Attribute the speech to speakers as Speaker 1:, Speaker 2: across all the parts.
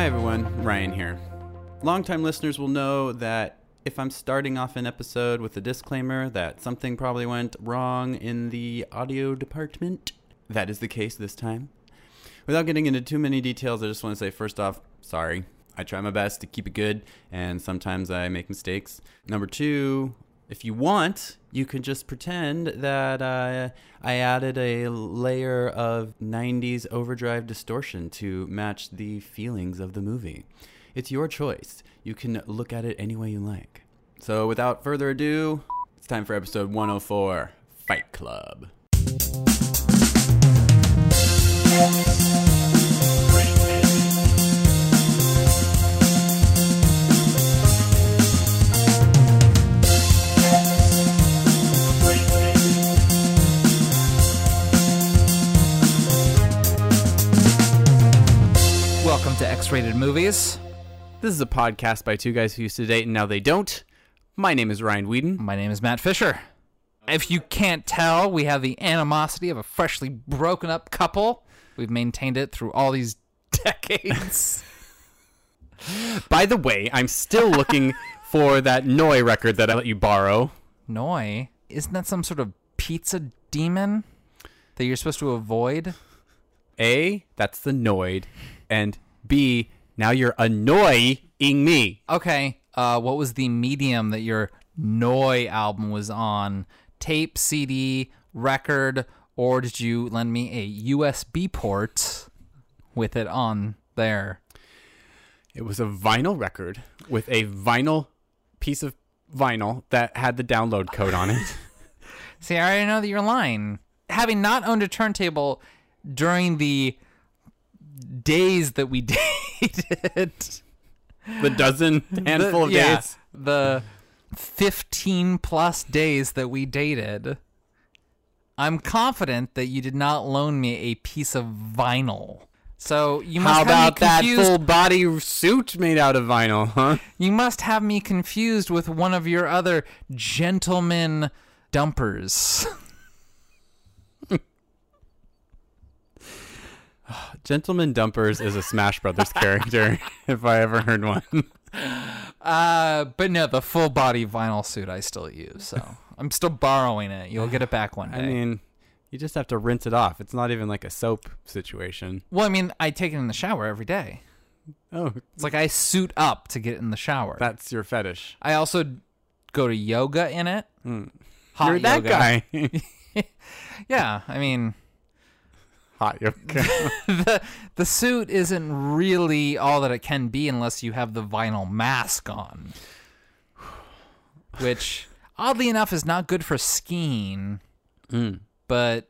Speaker 1: Hi, everyone. Ryan here. Longtime listeners will know that if I'm starting off an episode with a disclaimer that something probably went wrong in the audio department, that is the case this time. Without getting into too many details, I just want to say first off, sorry. I try my best to keep it good, and sometimes I make mistakes. Number two, if you want, you can just pretend that uh, I added a layer of 90s overdrive distortion to match the feelings of the movie. It's your choice. You can look at it any way you like. So, without further ado, it's time for episode 104 Fight Club.
Speaker 2: To X Rated Movies.
Speaker 1: This is a podcast by two guys who used to date and now they don't. My name is Ryan Whedon.
Speaker 2: My name is Matt Fisher. If you can't tell, we have the animosity of a freshly broken up couple. We've maintained it through all these decades.
Speaker 1: By the way, I'm still looking for that Noi record that I let you borrow.
Speaker 2: Noi, isn't that some sort of pizza demon that you're supposed to avoid?
Speaker 1: A, that's the Noid. And B, now you're annoying me.
Speaker 2: Okay, uh, what was the medium that your Noi album was on? Tape, CD, record, or did you lend me a USB port with it on there?
Speaker 1: It was a vinyl record with a vinyl piece of vinyl that had the download code on it.
Speaker 2: See, I already know that you're lying. Having not owned a turntable during the days that we dated,
Speaker 1: the dozen handful
Speaker 2: the,
Speaker 1: of
Speaker 2: yeah,
Speaker 1: days.
Speaker 2: the 15 plus days that we dated, I'm confident that you did not loan me a piece of vinyl. So you must
Speaker 1: How
Speaker 2: have
Speaker 1: about
Speaker 2: me
Speaker 1: that full body suit made out of vinyl, huh?
Speaker 2: You must have me confused with one of your other gentleman dumpers.
Speaker 1: Gentleman Dumpers is a Smash Brothers character, if I ever heard one.
Speaker 2: Uh, but no, the full body vinyl suit I still use. So I'm still borrowing it. You'll get it back one day.
Speaker 1: I mean, you just have to rinse it off. It's not even like a soap situation.
Speaker 2: well, I mean, I take it in the shower every day.
Speaker 1: Oh,
Speaker 2: It's like I suit up to get in the shower.
Speaker 1: that's your fetish.
Speaker 2: I also go to yoga in it. Hot
Speaker 1: You're that
Speaker 2: yoga.
Speaker 1: guy.
Speaker 2: Yeah, I mean,
Speaker 1: Hot yoga.
Speaker 2: the the suit isn't really all that it can be unless you have the vinyl mask on, which oddly enough is not good for skiing,
Speaker 1: Mm.
Speaker 2: but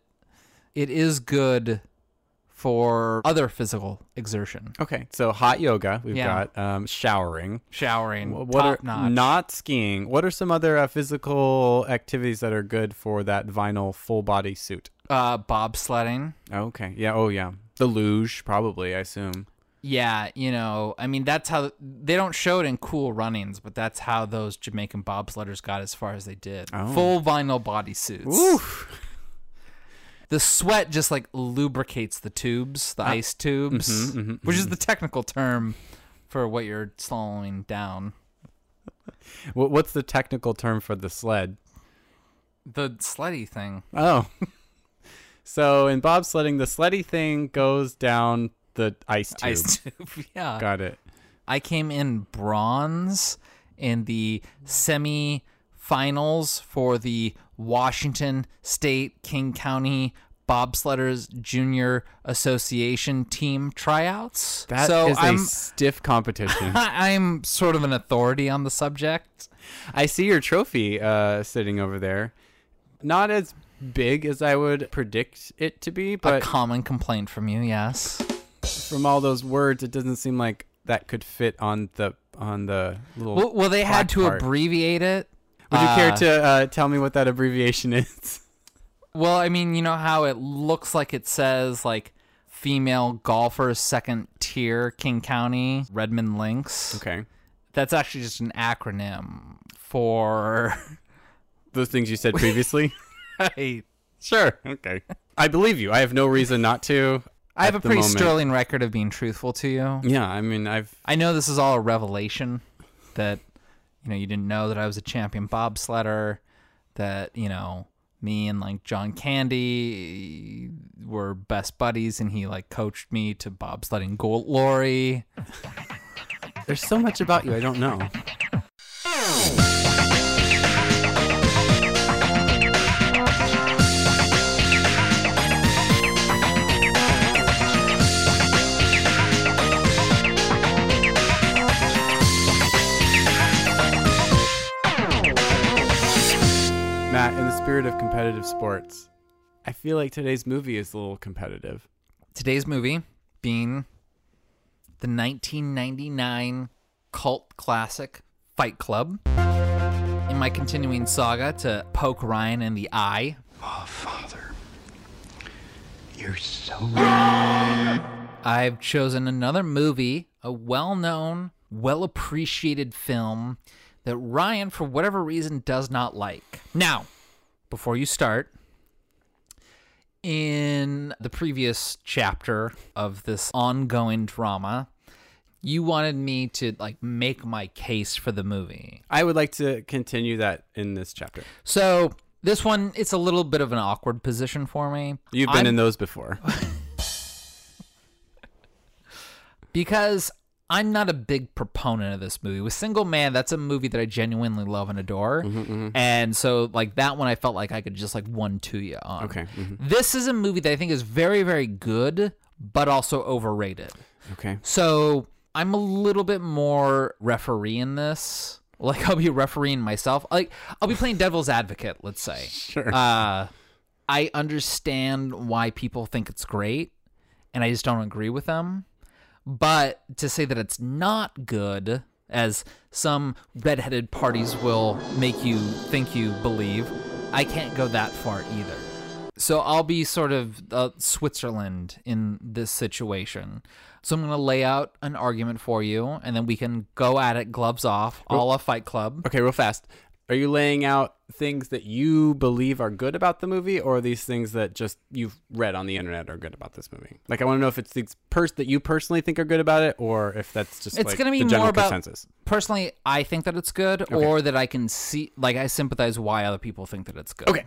Speaker 2: it is good for other physical exertion.
Speaker 1: Okay, so hot yoga. We've
Speaker 2: Yeah.
Speaker 1: got um, showering.
Speaker 2: Showering,
Speaker 1: Wh- What
Speaker 2: top
Speaker 1: are
Speaker 2: notch.
Speaker 1: not skiing? What are some other uh, physical activities that are good for that vinyl full body suit?
Speaker 2: Uh, bobsledding.
Speaker 1: Okay. Yeah. Oh, yeah. The luge, probably. I assume.
Speaker 2: Yeah, you know, I mean, that's how they don't show it in Cool Runnings, but that's how those Jamaican bobsledders got as far as they did.
Speaker 1: Oh.
Speaker 2: Full vinyl bodysuits. The sweat just like lubricates the tubes, the ice tubes,
Speaker 1: mhm,
Speaker 2: which is the technical term for what you're slowing down.
Speaker 1: What's the technical term for the sled?
Speaker 2: The sleddy thing.
Speaker 1: Oh. so in bobsledding, the sleddy thing goes down the ice tube.
Speaker 2: Ice tube. yeah.
Speaker 1: Got it.
Speaker 2: I came in bronze in the semi finals for the Washington State King County Bobsledders Junior Association team tryouts.
Speaker 1: That is
Speaker 2: so
Speaker 1: a
Speaker 2: I'm
Speaker 1: stiff competition.
Speaker 2: I'm sort of an authority on the subject.
Speaker 1: I see your trophy uh, sitting over there. Not as big as I would predict it to be, but a
Speaker 2: common complaint from you, yes.
Speaker 1: from all those words, it doesn't seem like that could fit on the on the little.
Speaker 2: Well, well they had to
Speaker 1: part.
Speaker 2: abbreviate it.
Speaker 1: Would you care
Speaker 2: Uh,
Speaker 1: to uh, tell me what that abbreviation is?
Speaker 2: Well, I mean, you know how it looks like it says like female golfers second tier King County Redmond Lynx.
Speaker 1: Okay.
Speaker 2: That's actually just an acronym for
Speaker 1: Those things you said previously?
Speaker 2: Right.
Speaker 1: sure. Okay. I believe you. I have no reason not to.
Speaker 2: I have a pretty
Speaker 1: moment.
Speaker 2: sterling record of being truthful to you.
Speaker 1: Yeah, I mean, I've
Speaker 2: I know this is all a revelation that you know you didn't know that I was a champion bobsledder, that you know me and like John Candy were best buddies, and he like coached me to bobsledding glory.
Speaker 1: there's so much about you I don't know. Spirit of competitive sports, I feel like today's movie is a little competitive.
Speaker 2: Today's movie being the 1999 cult classic Fight Club. In my continuing saga to poke Ryan in the eye,
Speaker 3: Oh, Father. You're so.
Speaker 2: I've chosen another movie, a well known, well appreciated film that Ryan, for whatever reason, does not like. Now, before you start, in the previous chapter of this ongoing drama, you wanted me to like make my case for the movie.
Speaker 1: I would like to continue that in this chapter.
Speaker 2: So this one, it's a little bit of an awkward position for me.
Speaker 1: You've been
Speaker 2: I'm-
Speaker 1: in those before.
Speaker 2: because I'm not a big proponent of this movie. With Single Man, that's a movie that I genuinely love and adore.
Speaker 1: Mm-hmm,
Speaker 2: And so, like, that one I felt like I could just, like, one to you on.
Speaker 1: Okay, mhm.
Speaker 2: This is a movie that I think is very, very good, but also overrated.
Speaker 1: Okay.
Speaker 2: So I'm a little bit more referee in this. Like, I'll be refereeing myself. Like, I'll be playing devil's advocate, let's say.
Speaker 1: Sure.
Speaker 2: Uh, I understand why people think it's great, and I just don't agree with them. But to say that it's not good, as some redheaded parties will make you think you believe, I can't go that far either. So I'll be sort of uh, Switzerland in this situation. So I'm going to lay out an argument for you, and then we can go at it, gloves off, all a Fight Club.
Speaker 1: Okay, real fast. Are you laying out things that you believe are good about the movie, or are these things that just you've read on the internet are good about this movie? Like, I want to know if it's things pers- that you personally think are good about it, or if that's just
Speaker 2: It's
Speaker 1: like
Speaker 2: gonna be
Speaker 1: the general
Speaker 2: more about-
Speaker 1: consensus.
Speaker 2: personally i think that it's good or that i can see like i sympathize why other people think that it's good
Speaker 1: Okay.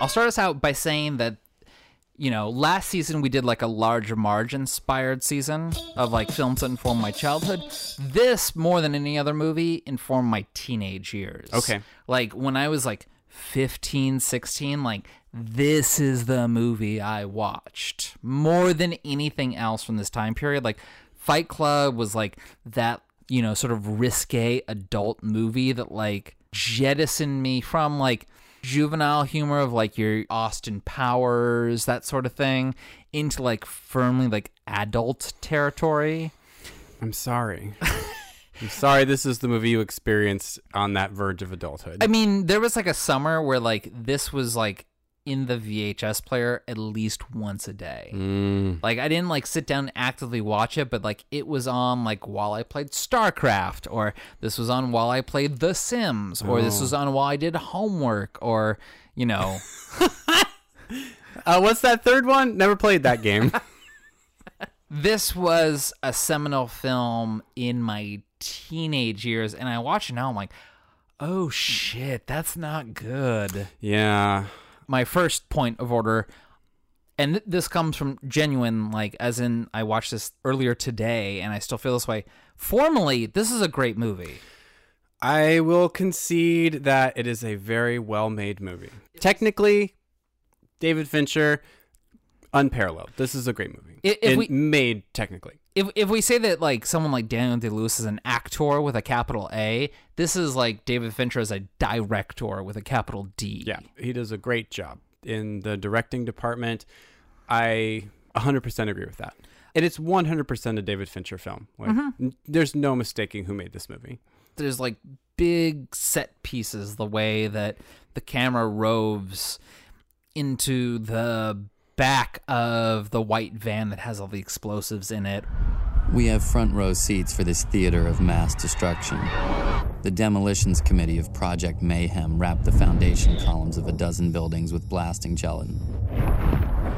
Speaker 2: i'll start us out by saying that you know last season we did like a larger marge inspired season of like films that informed my childhood. This more than any other movie informed my teenage years.
Speaker 1: Okay.
Speaker 2: like when i was like 15 16 like this is the movie i watched. More than anything else from this time period. Like fight club was like that you know sort of risque adult movie that like jettisoned me from like juvenile humor of like your austin powers that sort of thing into like firmly like adult territory
Speaker 1: I'm sorry. I'm sorry. This is the movie you experienced on that verge of adulthood.
Speaker 2: I mean, there was like a summer where like this was like in the VHS player at least once a day.
Speaker 1: Mm.
Speaker 2: Like I didn't like sit down and actively watch it, but like it was on like while I played StarCraft, or this was on while I played The Sims, or this
Speaker 1: Oh.
Speaker 2: was on while I did homework, or you know,
Speaker 1: Uh, what's that third one? Never played that game.
Speaker 2: this was a seminal film in my teenage years, and I watch it now. I'm like, oh shit, that's not good.
Speaker 1: yeah.
Speaker 2: My first point of order and th- this comes from genuine like as in i watched this earlier today and i still feel this way. Formally this is a great movie.
Speaker 1: I will concede that it is a very well made movie. Technically, David Fincher, unparalleled. This is a great movie.
Speaker 2: If
Speaker 1: It
Speaker 2: we-
Speaker 1: made technically.
Speaker 2: if, if we say that like someone like daniel day lewis is an actor with a capital a this is like david fincher as a director with a capital d
Speaker 1: Yeah, he does a great job in the directing department. I 100% agree with that. And it's 100% a David Fincher film. Like,
Speaker 2: Mm-hmm.
Speaker 1: n- There's no mistaking who made this movie.
Speaker 2: there's like big set pieces the way that the camera roves into the back of the white van that has all the explosives in it
Speaker 4: We have front row seats for this theater of mass destruction. The demolitions committee of Project Mayhem wrapped the foundation columns of a dozen buildings with blasting gelatin.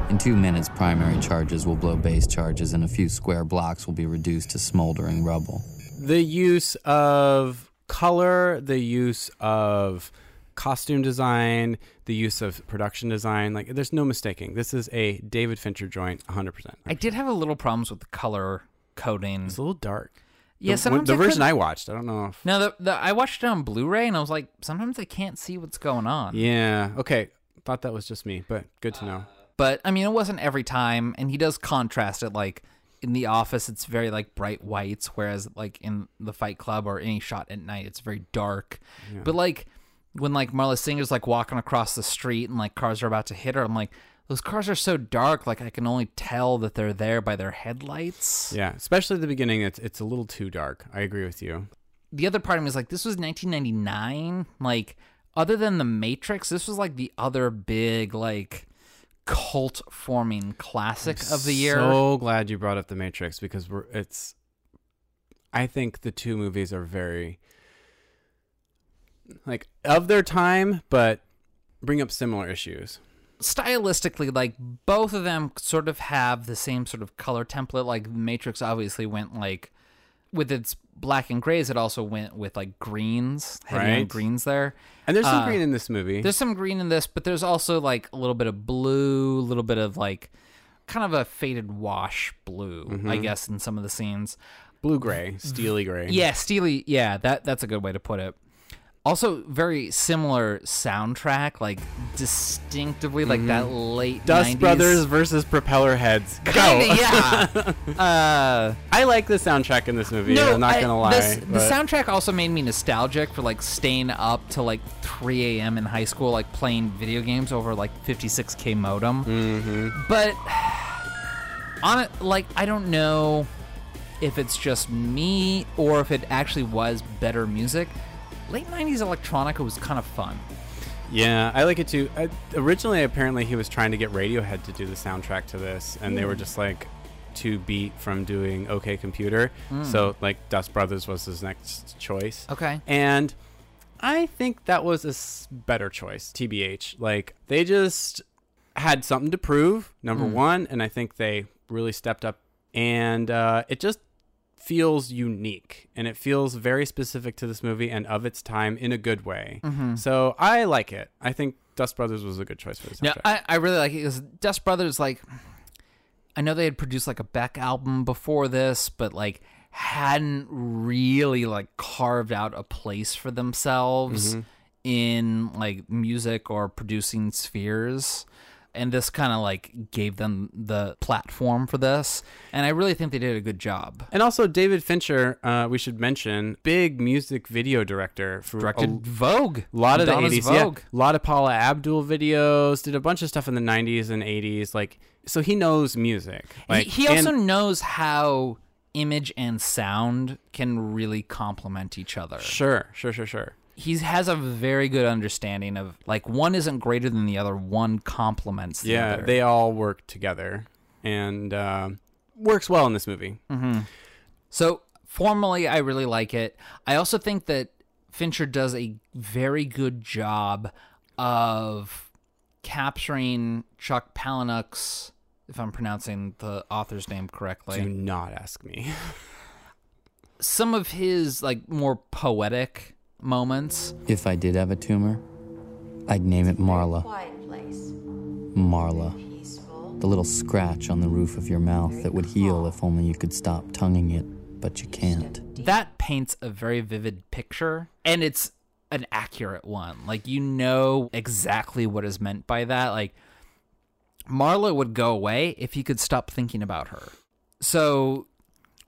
Speaker 4: In two minutes, primary charges will blow base charges, and a few square blocks will be reduced to smoldering rubble.
Speaker 1: the use of color, the use of costume design, the use of production design, like there's no mistaking. This is a David Fincher joint 100%.
Speaker 2: I did have a little problems with the color coding.
Speaker 1: It's a little dark.
Speaker 2: Yeah,
Speaker 1: the,
Speaker 2: sometimes
Speaker 1: the
Speaker 2: I
Speaker 1: version
Speaker 2: couldn't-
Speaker 1: I watched, I don't know if
Speaker 2: No, the, the I watched it on Blu-ray and I was like, sometimes I can't see what's going on.
Speaker 1: Yeah, okay. Thought that was just me, but good to know.
Speaker 2: But I mean, it wasn't every time, and he does contrast it. Like in the office, it's very like bright whites, whereas like in the Fight Club or any shot at night, it's very dark. But like when like Marla Singer's like walking across the street and like cars are about to hit her, I'm like, those cars are so dark, like I can only tell that they're there by their headlights.
Speaker 1: Yeah, especially at the beginning it's it's a little too dark. I agree with you.
Speaker 2: the other part of me is like, this was 1999. Like, other than The Matrix, this was like the other big like cult forming classic of the year.
Speaker 1: So glad you brought up The Matrix because we're it's I think the two movies are very like of their time, but bring up similar issues.
Speaker 2: stylistically like both of them sort of have the same sort of color template like matrix obviously went like with its black and grays it also went with like greens heavy
Speaker 1: Right.
Speaker 2: greens there
Speaker 1: And there's some
Speaker 2: Uh,
Speaker 1: green in this movie.
Speaker 2: there's some green in this but there's also like a little bit of blue a little bit of like kind of a faded wash blue
Speaker 1: Mm-hmm.
Speaker 2: i guess in some of the scenes
Speaker 1: blue gray, steely gray.
Speaker 2: yeah steely yeah that that's a good way to put it also very similar soundtrack like distinctively like that late.
Speaker 1: Dust
Speaker 2: 90s.
Speaker 1: Brothers versus Propellerheads. Go.
Speaker 2: Kinda, yeah. uh,
Speaker 1: I like the soundtrack in this movie. I'm not
Speaker 2: I-
Speaker 1: gonna lie.
Speaker 2: this- the
Speaker 1: but-
Speaker 2: soundtrack also made me nostalgic for like staying up to like 3 a.m. in high school, like playing video games over like 56k modem. Mm-hmm. But on it, like I don't know if it's just me or if it actually was better music. Late 90s electronica was kind of fun.
Speaker 1: Yeah, I like it too. I, originally, apparently, he was trying to get Radiohead to do the soundtrack to this, and
Speaker 2: Hmm.
Speaker 1: they were just like too beat from doing OK Computer.
Speaker 2: Hmm.
Speaker 1: So, like, Dust Brothers was his next choice.
Speaker 2: Okay.
Speaker 1: And I think that was a s- better choice, TBH. Like, they just had something to prove, number
Speaker 2: Hmm.
Speaker 1: one, and I think they really stepped up. And uh, it just feels unique and it feels very specific to this movie and of its time in a good way.
Speaker 2: Mm-hmm.
Speaker 1: So I like it. I think Dust Brothers was a good choice for this.
Speaker 2: Yeah, I, I really like it because Dust Brothers, like, I know they had produced like a Beck album before this, but like hadn't really like carved out a place for themselves in like music or producing spheres. And this kind of like gave them the platform for this. And I really think they did a good job.
Speaker 1: and also David Fincher, uh, we should mention, big music video director for
Speaker 2: Directed
Speaker 1: a
Speaker 2: Vogue.
Speaker 1: lot of
Speaker 2: Madonna's
Speaker 1: the 80s.
Speaker 2: Vogue.
Speaker 1: Yeah, a lot of Paula Abdul videos, did a bunch of stuff in the 90s and 80s. Like, so he knows music. Like,
Speaker 2: he, he also
Speaker 1: and-
Speaker 2: knows how image and sound can really complement each other.
Speaker 1: Sure, sure, sure, sure.
Speaker 2: He has a very good understanding of like one isn't greater than the other one complements the
Speaker 1: Yeah,
Speaker 2: other.
Speaker 1: they all work together and uh, works well in this movie.
Speaker 2: so formally i really like it i also think that fincher does a very good job of capturing chuck palahniuk's if i'm pronouncing the author's name correctly
Speaker 1: Do not ask me.
Speaker 2: some of his like more poetic moments
Speaker 4: If I did have a tumor, I'd name it Marla. Marla. The little scratch on the roof of your mouth that would heal if only you could stop tonguing it, but you can't.
Speaker 2: that paints a very vivid picture and it's an accurate one like you know exactly what is meant by that like marla would go away if he could stop thinking about her so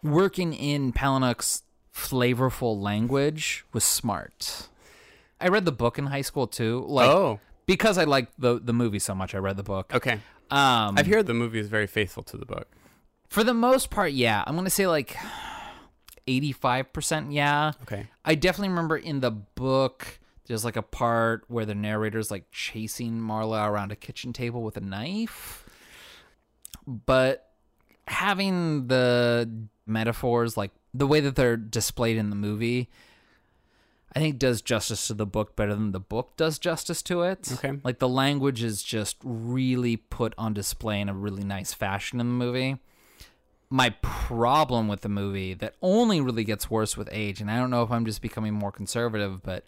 Speaker 2: working in palahniuk's flavorful language was smart i read the book in high school too like
Speaker 1: oh,
Speaker 2: because i liked the the movie so much i read the book
Speaker 1: okay.
Speaker 2: um
Speaker 1: I've heard the movie is very faithful to the book.
Speaker 2: for the most part yeah i'm gonna say like 85% yeah
Speaker 1: Okay.
Speaker 2: I definitely remember in the book there's like a part where the narrator's like chasing Marla around a kitchen table with a knife. But having the metaphors like the way that they're displayed in the movie, I think does justice to the book better than the book does justice to it.
Speaker 5: Okay.
Speaker 2: Like the language is just really put on display in a really nice fashion in the movie. My problem with the movie that only really gets worse with age, and I don't know if I'm just becoming more conservative, but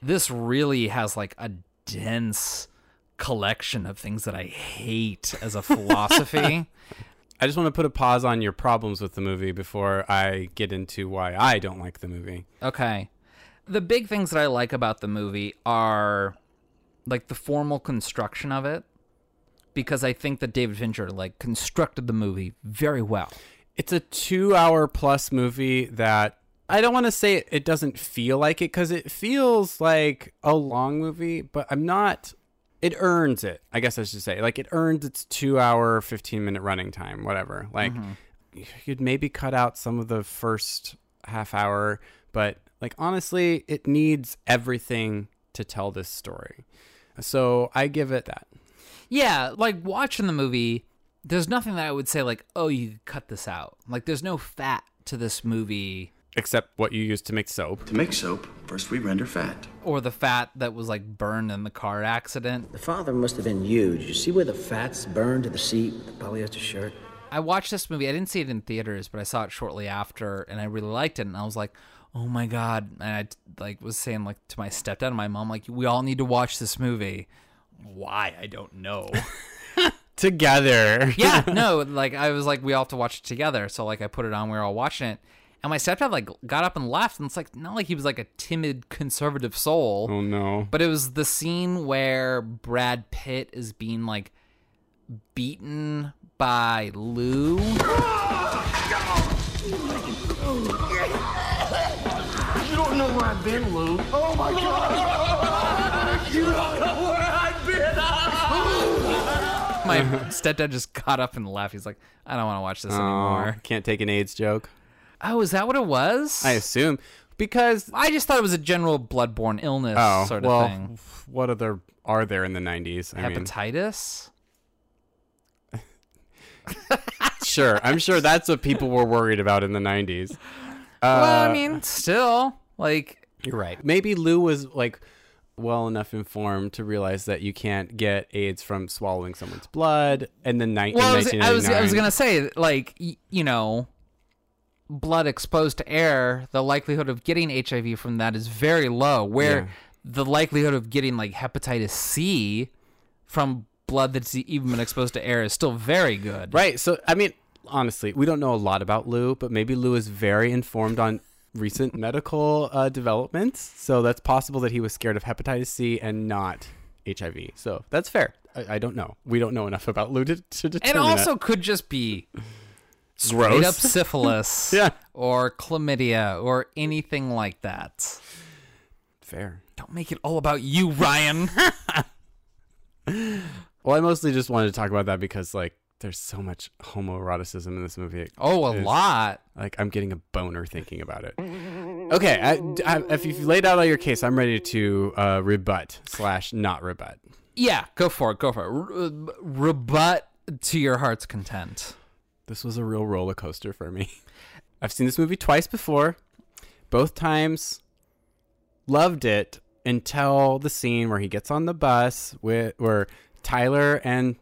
Speaker 2: this really has like a dense collection of things that I hate as a philosophy.
Speaker 1: I just want to put a pause on your problems with the movie before I get into why I don't like the movie.
Speaker 2: Okay. The big things that I like about the movie are like the formal construction of it because I think that David Fincher like constructed the movie very well.
Speaker 1: It's a two hour plus movie that I don't want to say it, it doesn't feel like it because it feels like a long movie, but I'm not. It earns it, I guess I should say. Like it earns its two hour, 15 minute running time, whatever. Like mm-hmm. you'd maybe cut out some of the first half hour, but like honestly, it needs everything to tell this story. So I give it that.
Speaker 2: Yeah, like watching the movie, there's nothing that I would say like, "Oh, you cut this out." Like there's no fat to this movie
Speaker 1: Except what you use to make soap.
Speaker 6: To make soap, first we render fat.
Speaker 2: or the fat that was like burned in the car accident.
Speaker 7: The father must have been you. Did you see where the fat's burned to the seat with the polyester shirt?
Speaker 2: I watched this movie. I didn't see it in theaters, but I saw it shortly after, and I really liked it. And I was like, "Oh my god!" And I like was saying like to my stepdad and my mom, like, "We all need to watch this movie." Why? I don't know.
Speaker 1: Together.
Speaker 2: yeah, no, like I was like, we all have to watch it together. So like I put it on, we were all watching it. And my stepdad like got up and left, and it's like not like he was like a timid conservative soul,
Speaker 1: Oh no.
Speaker 2: but it was the scene where Brad Pitt is being like beaten by Lou.
Speaker 8: You don't know where I've been, Lou. Oh my god! you don't know where I've been.
Speaker 2: My stepdad just got up and left. He's like, I don't want to watch this anymore.
Speaker 1: Oh, can't take an AIDS joke.
Speaker 2: Oh, is that what it was?
Speaker 1: I assume because
Speaker 2: I just thought it was a general bloodborne illness
Speaker 1: oh
Speaker 2: sort of
Speaker 1: well,
Speaker 2: thing.
Speaker 1: what other are there in the nineties? I mean,
Speaker 2: Hepatitis.
Speaker 1: sure, I'm sure that's what people were worried about in the nineties.
Speaker 2: well, I uh, mean, still, like, you're right.
Speaker 1: Maybe Lou was like well enough informed to realize that you can't get AIDS from swallowing someone's blood, and then ni-
Speaker 2: Well, I was, I was, I was gonna say, like, y- you know, blood exposed to air, the likelihood of getting HIV from that is very low. Where
Speaker 1: Yeah.
Speaker 2: the likelihood of getting like hepatitis C from blood that's even been exposed to air is still very good.
Speaker 1: Right. So, I mean, honestly, we don't know a lot about Lou, but maybe Lou is very informed on recent medical uh, developments. So that's possible that he was scared of hepatitis C and not HIV. So that's fair. I, I don't know. We don't know enough about Lou to, to
Speaker 2: And also
Speaker 1: that.
Speaker 2: could just be straight
Speaker 1: Gross.
Speaker 2: up syphilis
Speaker 1: Yeah.
Speaker 2: or chlamydia or anything like that.
Speaker 1: fair.
Speaker 2: Don't make it all about you, Ryan.
Speaker 1: Well, I mostly just wanted to talk about that because like there's so much homoeroticism in this movie.
Speaker 2: oh, a
Speaker 1: It's-
Speaker 2: lot.
Speaker 1: Like I'm getting a boner thinking about it. Okay, I, I, if you've laid out all your case, I'm ready to uh, rebut slash not rebut.
Speaker 2: Yeah, go for it. Go for it. Re- rebut to your heart's content.
Speaker 1: This was a real roller coaster for me. I've seen this movie twice before. Both times loved it until the scene where he gets on the bus with where Tyler and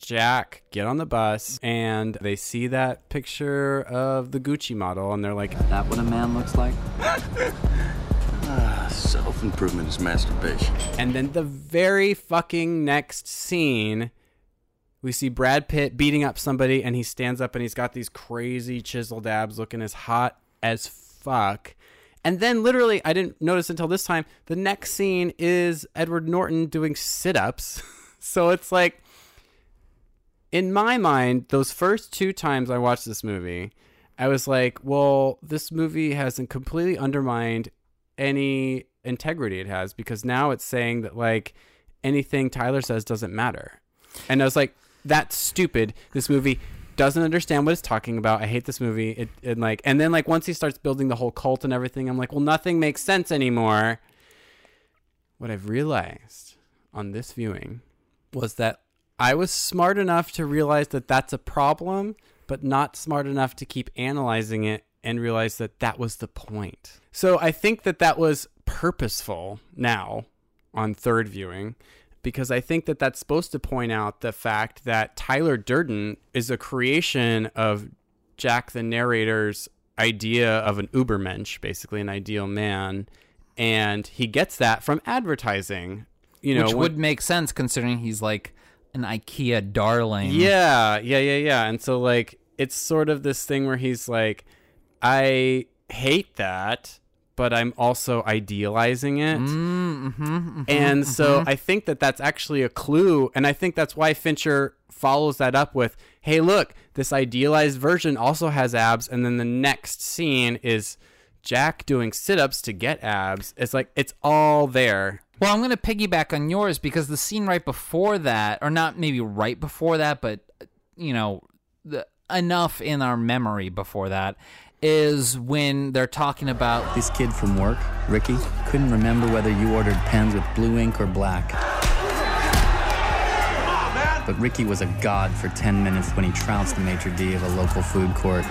Speaker 1: Jack get on the bus and they see that picture of the Gucci model and they're like,
Speaker 4: That what a man looks like?
Speaker 6: Ah, Self improvement is masturbation.
Speaker 1: And then the very fucking next scene, we see Brad Pitt beating up somebody, and he stands up and he's got these crazy chiseled abs looking as hot as fuck. And then, literally, I didn't notice until this time, the next scene is Edward Norton doing sit ups. so it's like, in my mind, those first two times I watched this movie, I was like, well, this movie hasn't completely undermined any integrity it has because now it's saying that like anything Tyler says doesn't matter. And I was like, that's stupid. This movie doesn't understand what it's talking about. I hate this movie. It and like and then like once he starts building the whole cult and everything, I'm like, well, nothing makes sense anymore. What I've realized on this viewing was that I was smart enough to realize that that's a problem, but not smart enough to keep analyzing it and realize that that was the point. So I think that that was purposeful now on third viewing because I think that that's supposed to point out the fact that Tyler Durden is a creation of Jack the narrator's idea of an ubermensch, basically an ideal man, and he gets that from advertising. You know,
Speaker 2: which
Speaker 1: when-
Speaker 2: would make sense considering he's like an IKEA darling.
Speaker 1: Yeah, yeah, yeah, yeah. And so like it's sort of this thing where he's like, I hate that, but I'm also idealizing it.
Speaker 2: Mm, mm-hmm, mm-hmm,
Speaker 1: and so mm-hmm. I think that that's actually a clue, and I think that's why Fincher follows that up with, "Hey, look, this idealized version also has abs," and then the next scene is Jack doing sit-ups to get abs. It's like it's all there.
Speaker 2: Well, I'm going to piggyback on yours because the scene right before that, or not maybe right before that, but you know, the, enough in our memory before that is when they're talking about
Speaker 4: This kid from work, Ricky, couldn't remember whether you ordered pens with blue ink or black. But Ricky was a god for 10 minutes when he trounced the maitre d' of a local food court.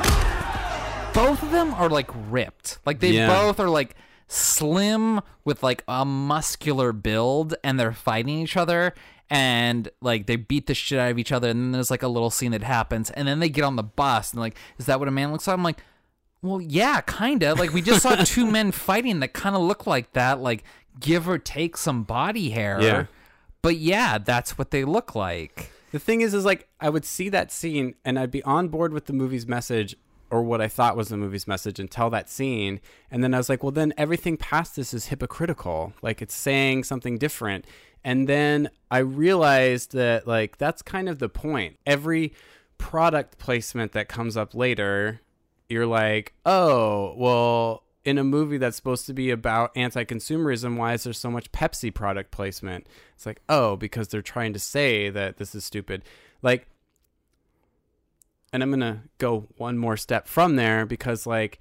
Speaker 2: both of them are like ripped. Like they
Speaker 1: Yeah.
Speaker 2: both are like slim with like a muscular build and they're fighting each other and like they beat the shit out of each other and then there's like a little scene that happens and then they get on the bus and like is that what a man looks like? I'm like well, yeah, kind of. Like we just saw two men fighting that kind of look like that, like give or take some body hair.
Speaker 1: Yeah.
Speaker 2: But yeah, that's what they look like.
Speaker 1: The thing is, is like I would see that scene and I'd be on board with the movie's message or what I thought was the movie's message until that scene. And then I was like, well, then everything past this is hypocritical. Like it's saying something different. And then I realized that like that's kind of the point. Every product placement that comes up later, you're like, oh, well, in a movie that's supposed to be about anti-consumerism, why is there so much Pepsi product placement? It's like, oh, because they're trying to say that this is stupid. Like, and I'm gonna go one more step from there because, like,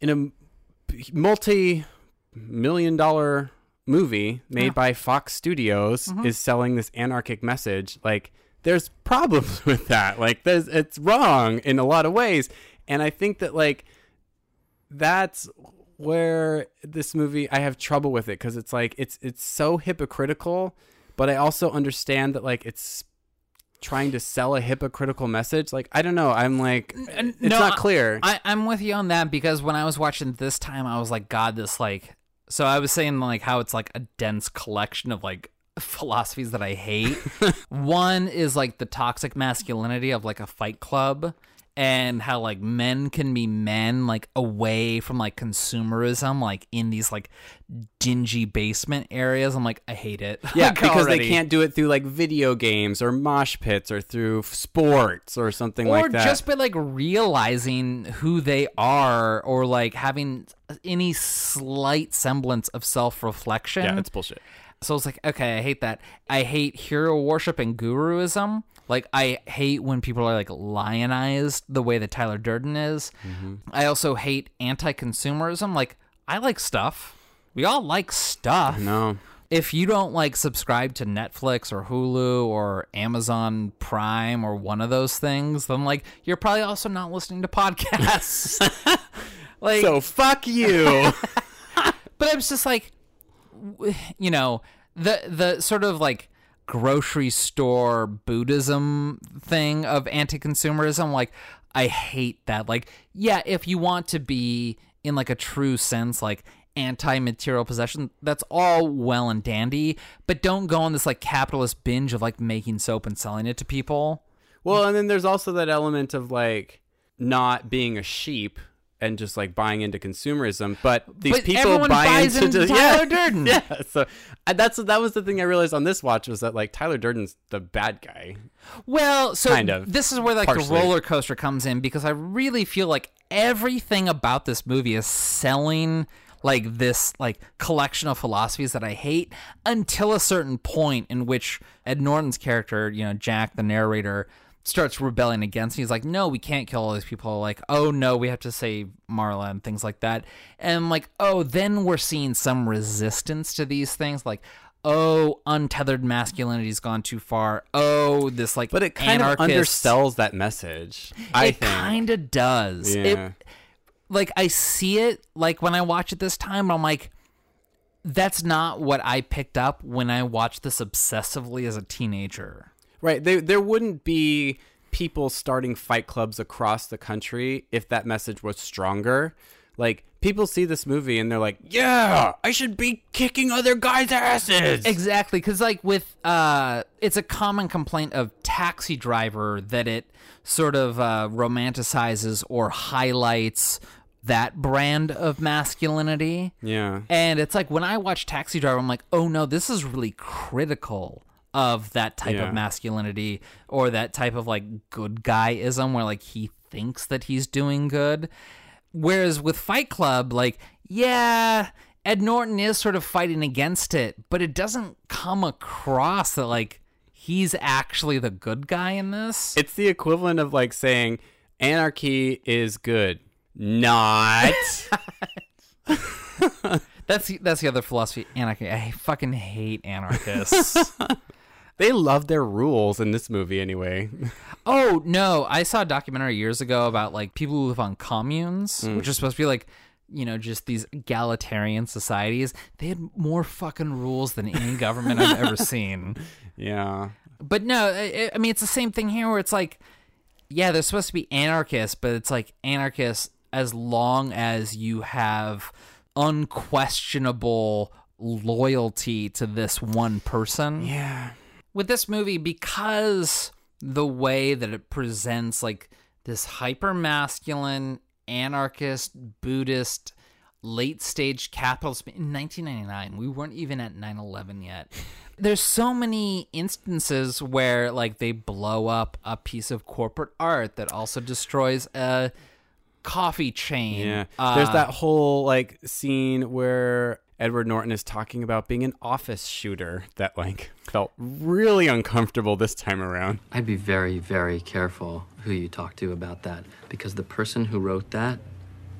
Speaker 1: in a multi-million dollar movie made by Fox Studios mm-hmm. is selling this anarchic message, like there's problems with that. Like there's it's wrong in a lot of ways. And I think that like that's where this movie I have trouble with it because it's like it's it's so hypocritical, but I also understand that like it's trying to sell a hypocritical message. Like I don't know, I'm like it's
Speaker 2: no,
Speaker 1: not clear.
Speaker 2: I, I'm with you on that because when I was watching this time, I was like, God, this like. So I was saying like how it's like a dense collection of like philosophies that I hate. One is like the toxic masculinity of like a fight club and how like men can be men like away from like consumerism like in these like dingy basement areas. I'm like I hate it.
Speaker 1: yeah,
Speaker 2: Like,
Speaker 1: because
Speaker 2: already.
Speaker 1: they can't do it through like video games or mosh pits or through sports or something
Speaker 2: or
Speaker 1: like that.
Speaker 2: Or just by like realizing who they are or like having any slight semblance of self-reflection
Speaker 1: yeah, it's bullshit.
Speaker 2: so it's like okay i hate that i hate hero worship and guruism like i hate when people are like lionized the way that tyler durden is
Speaker 1: Mm-hmm.
Speaker 2: i also hate anti-consumerism like i like stuff we all like stuff
Speaker 1: No.
Speaker 2: if you don't like subscribe to Netflix or Hulu or Amazon Prime or one of those things, then like you're probably also not listening to podcasts. like,
Speaker 1: So fuck you.
Speaker 2: but it's just like, you know, the the sort of like grocery store Buddhism thing of anti-consumerism. Like, I hate that. Like, yeah, if you want to be in like a true sense, like anti-material possession, that's all well and dandy. But don't go on this like capitalist binge of like making soap and selling it to people.
Speaker 1: Well, and then there's also that element of like not being a sheep and just like buying into consumerism, but these
Speaker 2: But
Speaker 1: people buy into,
Speaker 2: into
Speaker 1: yeah,
Speaker 2: Tyler Durden.
Speaker 1: Yeah, so that's that was the thing I realized on this watch was that like Tyler Durden's the bad guy.
Speaker 2: Well, so
Speaker 1: Kind of.
Speaker 2: this is where like
Speaker 1: Partially.
Speaker 2: the roller coaster comes in because I really feel like everything about this movie is selling like this like collection of philosophies that I hate until a certain point in which Ed Norton's character, you know, Jack the narrator starts rebelling against. He's like, "No, we can't kill all these people." Like, "Oh no, we have to save Marla and things like that." And I'm like, "Oh, then we're seeing some resistance to these things like Oh, untethered masculinity's gone too far. Oh, this like
Speaker 1: But it kind
Speaker 2: anarchist-
Speaker 1: of undersells that message. I
Speaker 2: it kind of does.
Speaker 1: Yeah.
Speaker 2: It, like I see it like when I watch it this time, I'm like, that's not what I picked up when I watched this obsessively as a teenager.
Speaker 1: Right. There, there wouldn't be people starting fight clubs across the country if that message was stronger. Like, people see this movie and they're like, yeah, I should be kicking other guys' asses.
Speaker 2: Exactly, because like with uh, it's a common complaint of Taxi Driver that it sort of uh, romanticizes or highlights that brand of masculinity.
Speaker 1: Yeah.
Speaker 2: And it's like when I watch Taxi Driver, I'm like, oh no, this is really critical of that type
Speaker 1: Yeah.
Speaker 2: of masculinity or that type of like good guyism where like he thinks that he's doing good. Whereas with Fight Club, like, yeah, Ed Norton is sort of fighting against it, but it doesn't come across that like he's actually the good guy in this.
Speaker 1: It's the equivalent of like saying anarchy is good. Not.
Speaker 2: That's the, that's the other philosophy. Anarchy. I fucking hate anarchists.
Speaker 1: they love their rules in this movie anyway.
Speaker 2: oh no, I saw a documentary years ago about like people who live on communes, mm. which are supposed to be like you know just these egalitarian societies. They had more fucking rules than any government I've ever seen.
Speaker 1: yeah.
Speaker 2: But no, I, I mean it's the same thing here where it's like, yeah, they're supposed to be anarchists, but it's like anarchists as long as you have unquestionable loyalty to this one person.
Speaker 1: Yeah.
Speaker 2: With this movie, because the way that it presents like this hyper masculine, anarchist, Buddhist, late stage capitalist in 1999, we weren't even at 9 11 yet. There's so many instances where like they blow up a piece of corporate art that also destroys a coffee chain.
Speaker 1: Yeah.
Speaker 2: Uh,
Speaker 1: There's that whole like scene where Edward Norton is talking about being an office shooter that like felt really uncomfortable this time around.
Speaker 4: I'd be very, very careful who you talk to about that because the person who wrote that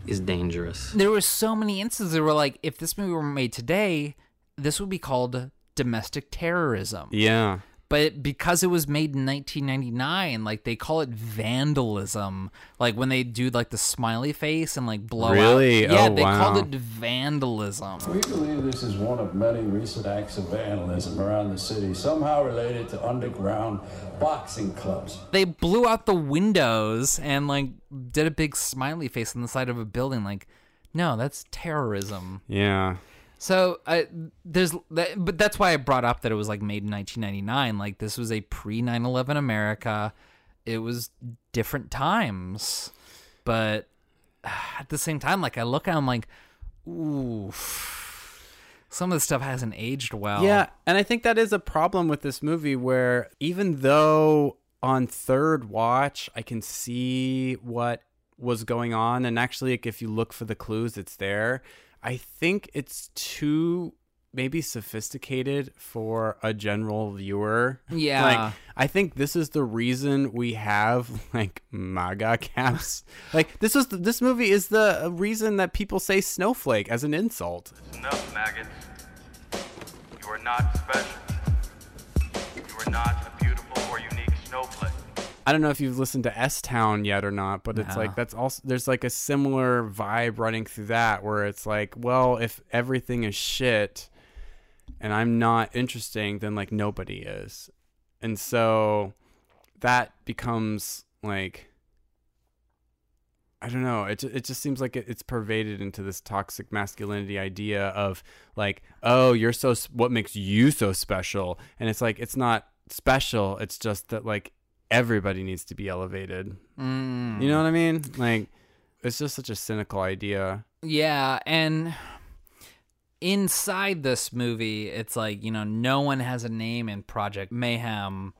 Speaker 4: is dangerous.
Speaker 2: there were so many instances where like if this movie were made today this would be called domestic terrorism
Speaker 1: Yeah.
Speaker 2: But because it was made in 1999 like they call it vandalism like when they do like the smiley face and like blow out.
Speaker 1: Really?
Speaker 2: out yeah
Speaker 1: Oh,
Speaker 2: they called it vandalism
Speaker 9: We believe this is one of many recent acts of vandalism around the city, somehow related to underground boxing clubs.
Speaker 2: they blew out the windows and like did a big smiley face on the side of a building like no that's terrorism
Speaker 1: Yeah.
Speaker 2: So there's, that, but that's why I brought up that it was like made in 1999. Like this was a pre 9/11 America. It was different times, but at the same time, like I look at, I'm like, ooh, some of the stuff hasn't aged well.
Speaker 1: Yeah, and I think that is a problem with this movie where even though on third watch I can see what was going on and actually like if you look for the clues it's there. I think it's too maybe sophisticated for a general viewer.
Speaker 2: Yeah.
Speaker 1: Like I think this is the reason we have like MAGA caps. like this is the, this movie is the reason that people say snowflake as an insult.
Speaker 10: Enough, maggots. You are not special. You are not
Speaker 1: I don't know if you've listened to S Town yet or not, but it's
Speaker 2: No.
Speaker 1: like that's also there's like a similar vibe running through that where it's like, well, if everything is shit and I'm not interesting, then like nobody is. And so that becomes like I don't know. It it just seems like it, it's pervaded into this toxic masculinity idea of like, oh, you're so what makes you so special, and it's like it's not special. It's just that like everybody needs to be elevated.
Speaker 2: Mm.
Speaker 1: You know what I mean? Like it's just such a cynical idea.
Speaker 2: Yeah, and inside this movie, it's like, you know, no one has a name in Project Mayhem,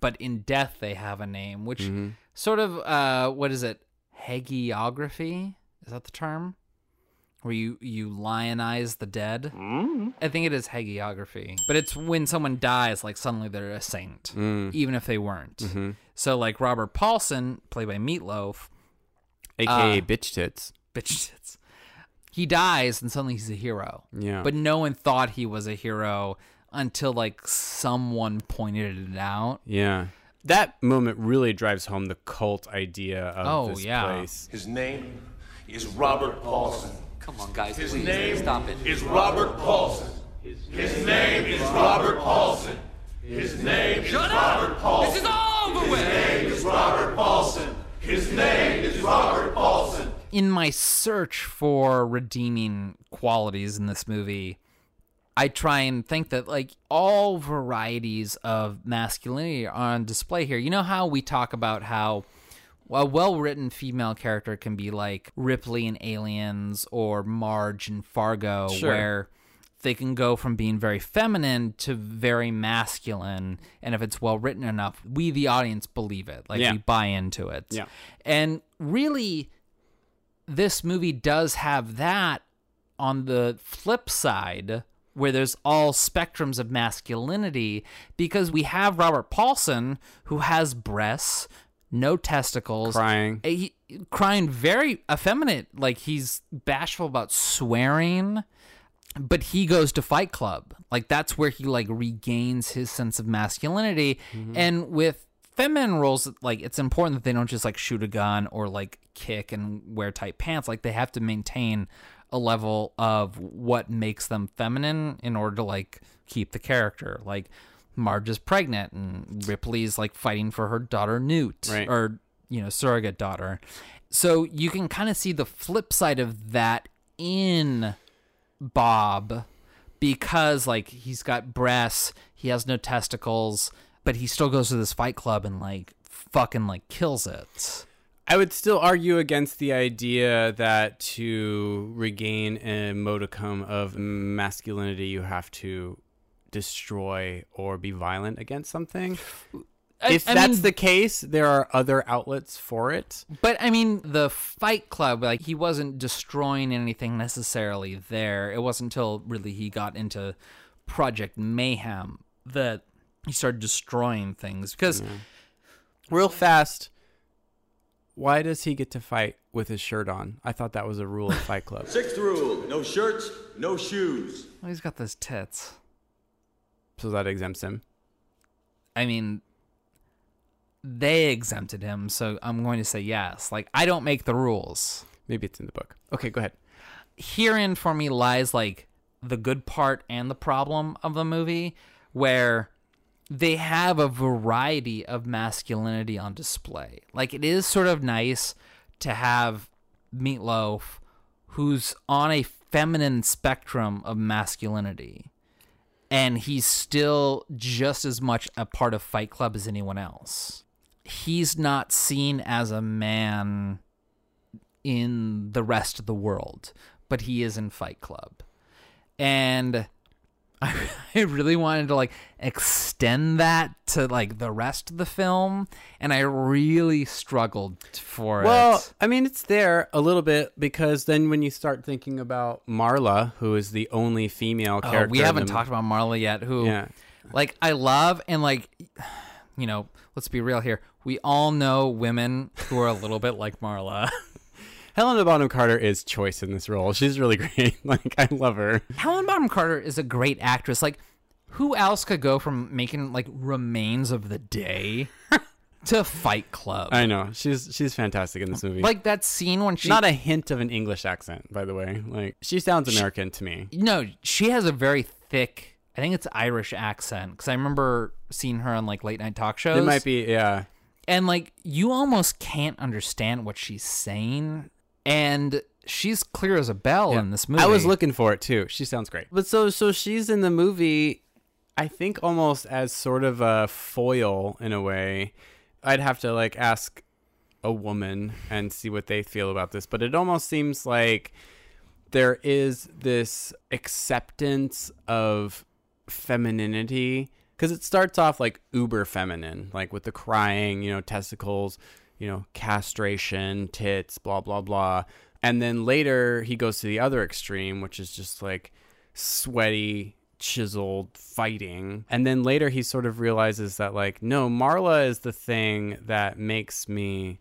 Speaker 2: but in death they have a name, which sort of uh what is it? Hagiography? Is that the term? Where you you lionize the dead? Mm-hmm. I think it is hagiography. But it's when someone dies, like suddenly they're a saint, mm. even if they weren't. Mm-hmm. So like Robert Paulson, played by Meatloaf,
Speaker 1: AKA
Speaker 2: Uh,
Speaker 1: bitch tits.
Speaker 2: bitch tits. He dies and suddenly he's a hero.
Speaker 1: Yeah.
Speaker 2: But no one thought he was a hero until like someone pointed it out.
Speaker 1: Yeah. That moment really drives home the cult idea of
Speaker 2: Oh,
Speaker 1: this
Speaker 2: yeah.
Speaker 1: place.
Speaker 8: His name is Robert Paulson.
Speaker 11: Come on, guys,
Speaker 8: His
Speaker 11: please
Speaker 8: name
Speaker 11: stop it.
Speaker 8: is Robert Paulson. His name is Robert Paulson. His name is
Speaker 11: Shut up!
Speaker 8: Robert Paulson.
Speaker 11: This is over
Speaker 8: His
Speaker 11: with.
Speaker 8: His name is Robert Paulson. His name is Robert Paulson.
Speaker 2: in my search for redeeming qualities in this movie, I try and think that like all varieties of masculinity are on display here. You know how we talk about how a well-written female character can be like Ripley in Aliens or Marge in Fargo,
Speaker 1: Sure.
Speaker 2: where they can go from being very feminine to very masculine, and if it's well written enough, we the audience believe it, like
Speaker 1: Yeah.
Speaker 2: we buy into it.
Speaker 1: Yeah.
Speaker 2: and really this movie does have that on the flip side where there's all spectrums of masculinity because we have Robert Paulson who has breasts, no testicles,
Speaker 1: Crying.
Speaker 2: He, crying very effeminate, like he's bashful about swearing, but he goes to Fight Club. Like that's where he like regains his sense of masculinity. Mm-hmm. And with feminine roles, like it's important that they don't just like shoot a gun or like kick and wear tight pants. Like they have to maintain a level of what makes them feminine in order to like keep the character. Like Marge is pregnant and Ripley's like fighting for her daughter Newt
Speaker 1: Right.
Speaker 2: or you know surrogate daughter. So you can kind of see the flip side of that in Bob because like he's got breasts, he has no testicles, but he still goes to this fight club and like fucking like kills it.
Speaker 1: I would still argue against the idea that to regain a modicum of masculinity, you have to destroy or be violent against something.
Speaker 2: I-
Speaker 1: if
Speaker 2: I
Speaker 1: that's
Speaker 2: mean-
Speaker 1: the case, there are other outlets for it.
Speaker 2: But I mean, the Fight Club, like he wasn't destroying anything necessarily there. It wasn't until really he got into Project Mayhem that he started destroying things. Because
Speaker 1: Real fast, why does he get to fight with his shirt on? I thought that was a rule of Fight Club.
Speaker 6: Sixth rule no shirts, no shoes.
Speaker 2: well, he's got those tits.
Speaker 1: So that exempts him.
Speaker 2: I mean, they exempted him, so I'm going to say yes. Like I don't make the rules.
Speaker 1: Maybe it's in the book. Okay, go ahead.
Speaker 2: herein for me lies like the good part and the problem of the movie where they have a variety of masculinity on display. Like it is sort of nice to have Meatloaf who's on a feminine spectrum of masculinity and he's still just as much a part of Fight Club as anyone else. He's not seen as a man in the rest of the world, but he is in Fight Club. And I, I really wanted to like extend that to like the rest of the film, and I really struggled for
Speaker 1: Well,
Speaker 2: it.
Speaker 1: Well, I mean, it's there a little bit because then when you start thinking about Marla, who is the only female
Speaker 2: Oh,
Speaker 1: character,
Speaker 2: we haven't
Speaker 1: the-
Speaker 2: talked about Marla yet, who
Speaker 1: Yeah.
Speaker 2: like I love and like you know, let's be real here. We all know women who are a little bit like Marla.
Speaker 1: Helena Bonham Carter is choice in this role. She's really great. Like I love her.
Speaker 2: Helen Bonham Carter is a great actress. Like, who else could go from making like Remains of the Day to Fight Club?
Speaker 1: I know she's she's fantastic in this movie.
Speaker 2: like that scene when she
Speaker 1: not a hint of an English accent, by the way. Like she sounds American to me.
Speaker 2: no, she has a very thick. I think it's Irish accent because I remember seeing her on like late night talk shows.
Speaker 1: It might be, yeah.
Speaker 2: and like you almost can't understand what she's saying, and she's clear as a bell in this movie.
Speaker 1: I was looking for it too. She sounds great. But so so she's in the movie I think almost as sort of a foil in a way. I'd have to like ask a woman and see what they feel about this, but it almost seems like there is this acceptance of femininity because it starts off like uber feminine, like with the crying, you know, testicles, you know, castration, tits, blah, blah, blah. And then later he goes to the other extreme, which is just like sweaty, chiseled fighting. And then later he sort of realizes that, like, no, Marla is the thing that makes me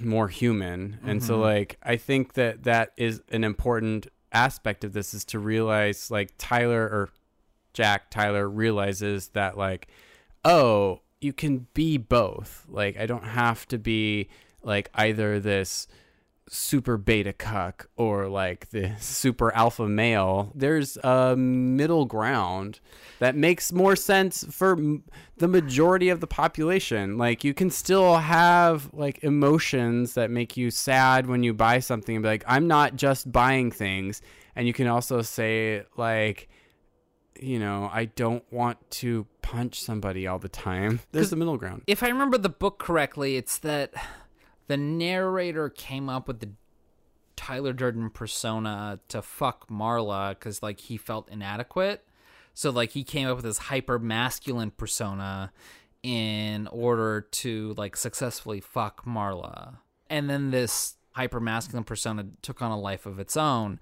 Speaker 1: more human. And so,
Speaker 12: Mhm.
Speaker 1: like, I think that that is an important aspect of this is to realize, like, Tyler or Jack Tyler realizes that, like, oh, you can be both. Like, I don't have to be like either this super beta cuck or like the super alpha male. There's a middle ground that makes more sense for m- the majority of the population. Like you can still have like emotions that make you sad when you buy something and be like, I'm not just buying things. And you can also say like, you know, I don't want to punch somebody all the time. There's the middle ground.
Speaker 2: If I remember the book correctly, it's that the narrator came up with the Tyler Durden persona to fuck Marla because like he felt inadequate. So like he came up with this hyper masculine persona in order to like successfully fuck Marla. And then this hyper masculine persona took on a life of its own.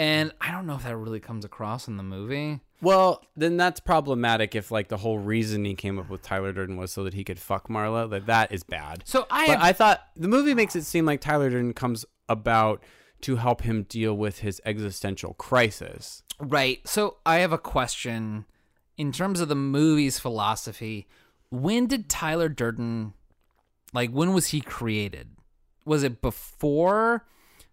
Speaker 2: And I don't know if that really comes across in the movie.
Speaker 1: Well, then that's problematic if like the whole reason he came up with Tyler Durden was so that he could fuck Marla. That that is bad.
Speaker 2: So I have-
Speaker 1: I thought the movie makes it seem like Tyler Durden comes about to help him deal with his existential crisis.
Speaker 2: Right. So I have a question in terms of the movie's philosophy. When did Tyler Durden, like, when was he created? Was it before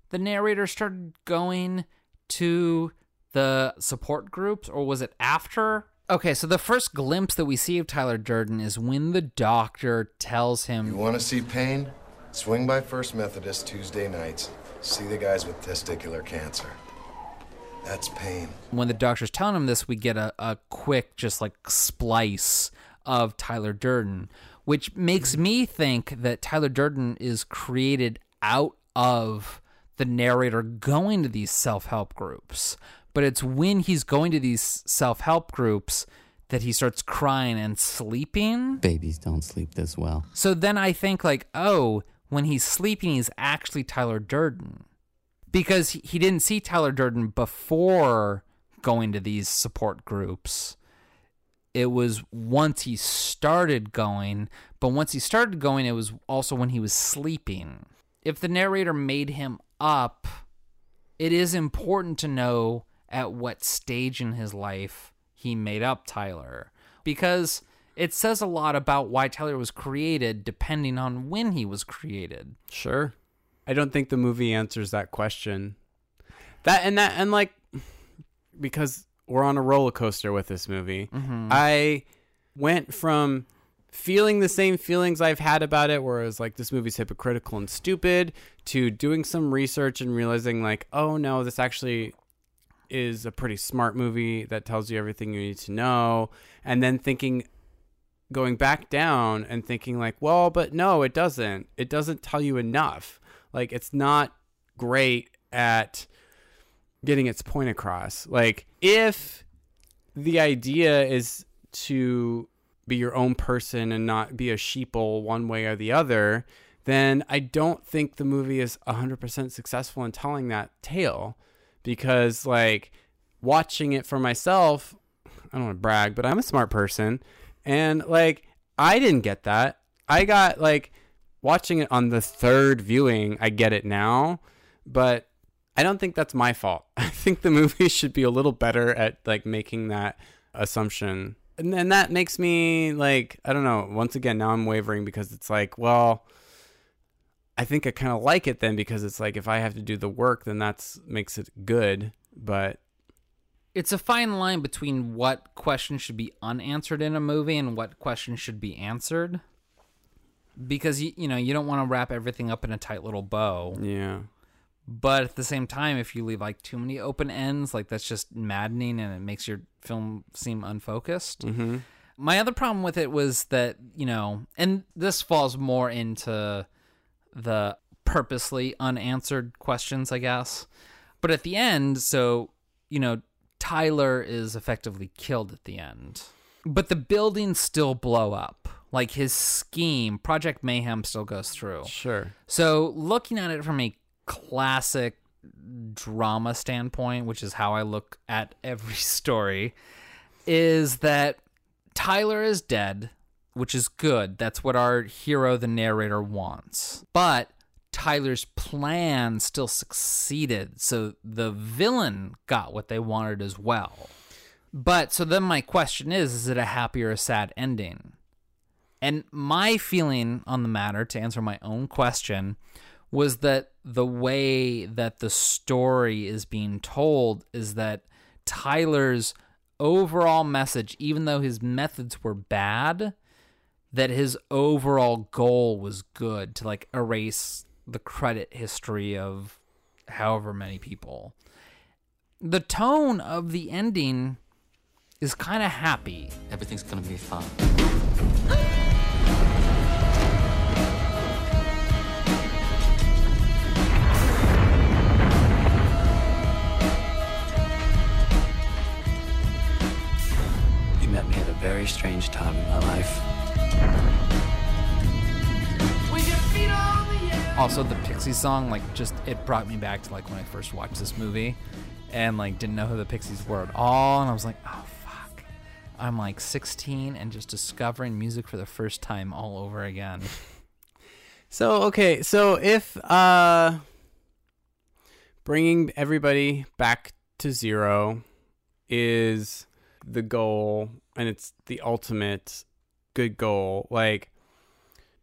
Speaker 2: the narrator started going to the support groups, or was it after? Okay, so the first glimpse that we see of Tyler Durden is when the doctor tells him
Speaker 11: You want to see pain? Swing by First Methodist Tuesday nights. See the guys with testicular cancer. That's pain.
Speaker 2: when the doctor's telling him this, we get a, a quick, just like splice of Tyler Durden, which makes me think that Tyler Durden is created out of the narrator going to these self help groups. But it's when he's going to these self help groups that he starts crying and sleeping.
Speaker 4: Babies don't sleep this well.
Speaker 2: So then I think like, oh, when he's sleeping, he's actually Tyler Durden, because he, he didn't see Tyler Durden before going to these support groups. It was once he started going, but once he started going, it was also when he was sleeping. If the narrator made him up, it is important to know at what stage in his life he made up Tyler because it says a lot about why Tyler was created depending on when he was created.
Speaker 1: Sure. I don't think the movie answers that question. That and that and like because we're on a roller coaster with this movie. Mm-hmm. I went from feeling the same feelings I've had about it, where it was like this movie's hypocritical and stupid, to doing some research and realizing like, oh no, this actually is a pretty smart movie that tells you everything you need to know, and then thinking going back down and thinking like, well, but no, it doesn't. It doesn't tell you enough. Like it's not great at getting its point across. Like if the idea is to be your own person and not be a sheeple one way or the other, then I don't think the movie is 100% successful in telling that tale because like watching it for myself, I don't want to brag, but I'm a smart person and like I didn't get that. I got like watching it on the third viewing, I get it now, but I don't think that's my fault. I think the movie should be a little better at like making that assumption. And then that makes me like I don't know, once again now I'm wavering because it's like, well, I think I kind of like it then because it's like if I have to do the work then that's makes it good, but
Speaker 2: It's a fine line between what questions should be unanswered in a movie and what questions should be answered. Because you you know, you don't want to wrap everything up in a tight little bow.
Speaker 1: yeah.
Speaker 2: But at the same time, if you leave like too many open ends, like that's just maddening and it makes your film seem unfocused.
Speaker 1: Mhm.
Speaker 2: My other problem with it was that, you know, and this falls more into the purposely unanswered questions, I guess. But at the end, so, you know, Tyler is effectively killed at the end. But the buildings still blow up. Like his scheme, Project Mayhem still goes through.
Speaker 1: Sure.
Speaker 2: So, looking at it from a classic drama standpoint, which is how I look at every story, is that Tyler is dead, which is good. That's what our hero, the narrator, wants. But Tyler's plan still succeeded. So the villain got what they wanted as well. But so then my question is is it a happy or a sad ending? And my feeling on the matter, to answer my own question, was that the way that the story is being told is that Tyler's overall message, even though his methods were bad, that his overall goal was good to like erase the credit history of however many people. The tone of the ending is kind of happy.
Speaker 4: Everything's gonna be fine. Very strange time in my life.
Speaker 2: Also, the Pixie song, like, just it brought me back to like when I first watched this movie, and like didn't know who the Pixies were at all, and I was like, oh fuck, I'm like 16 and just discovering music for the first time all over again.
Speaker 1: So okay, so if uh bringing everybody back to zero is the goal and it's the ultimate good goal, like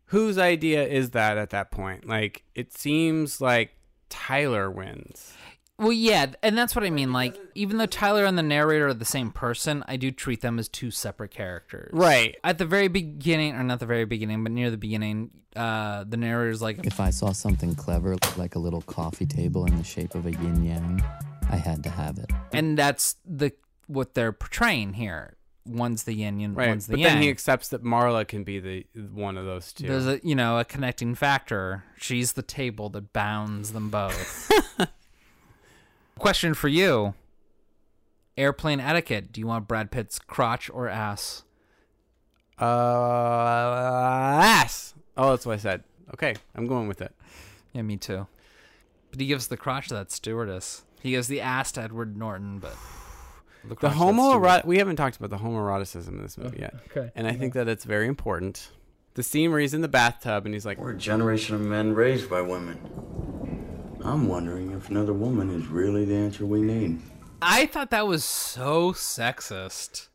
Speaker 1: whose idea is that at that point? Like it seems like Tyler wins.
Speaker 2: Well, yeah, and that's what I mean. Like, even though Tyler and the narrator are the same person, I do treat them as two separate characters.
Speaker 1: Right.
Speaker 2: At the very beginning, or not the very beginning, but near the beginning, uh, the narrator's like,
Speaker 4: If I saw something clever, like a little coffee table in the shape of a yin yang, I had to have it.
Speaker 2: and that's the what they're portraying here. One's the yin, and
Speaker 1: Right.
Speaker 2: one's the
Speaker 1: But
Speaker 2: yang.
Speaker 1: then he accepts that Marla can be the one of those two.
Speaker 2: There's a you know a connecting factor. She's the table that bounds them both. Question for you: Airplane etiquette. Do you want Brad Pitt's crotch or ass?
Speaker 1: Uh, ass. Oh, that's what I said. Okay, I'm going with it.
Speaker 2: Yeah, me too. But he gives the crotch to that stewardess. He gives the ass to Edward Norton, but the,
Speaker 1: The
Speaker 2: crotch to that
Speaker 1: homoerotic.
Speaker 2: steward-
Speaker 1: We haven't talked about the homoeroticism in this movie oh, yet.
Speaker 2: okay.
Speaker 1: And I think that it's very important. The scene where he's in the bathtub and he's like,
Speaker 6: We're a generation of men raised by women. I'm wondering if another woman is really the answer we need.
Speaker 2: I thought that was so sexist.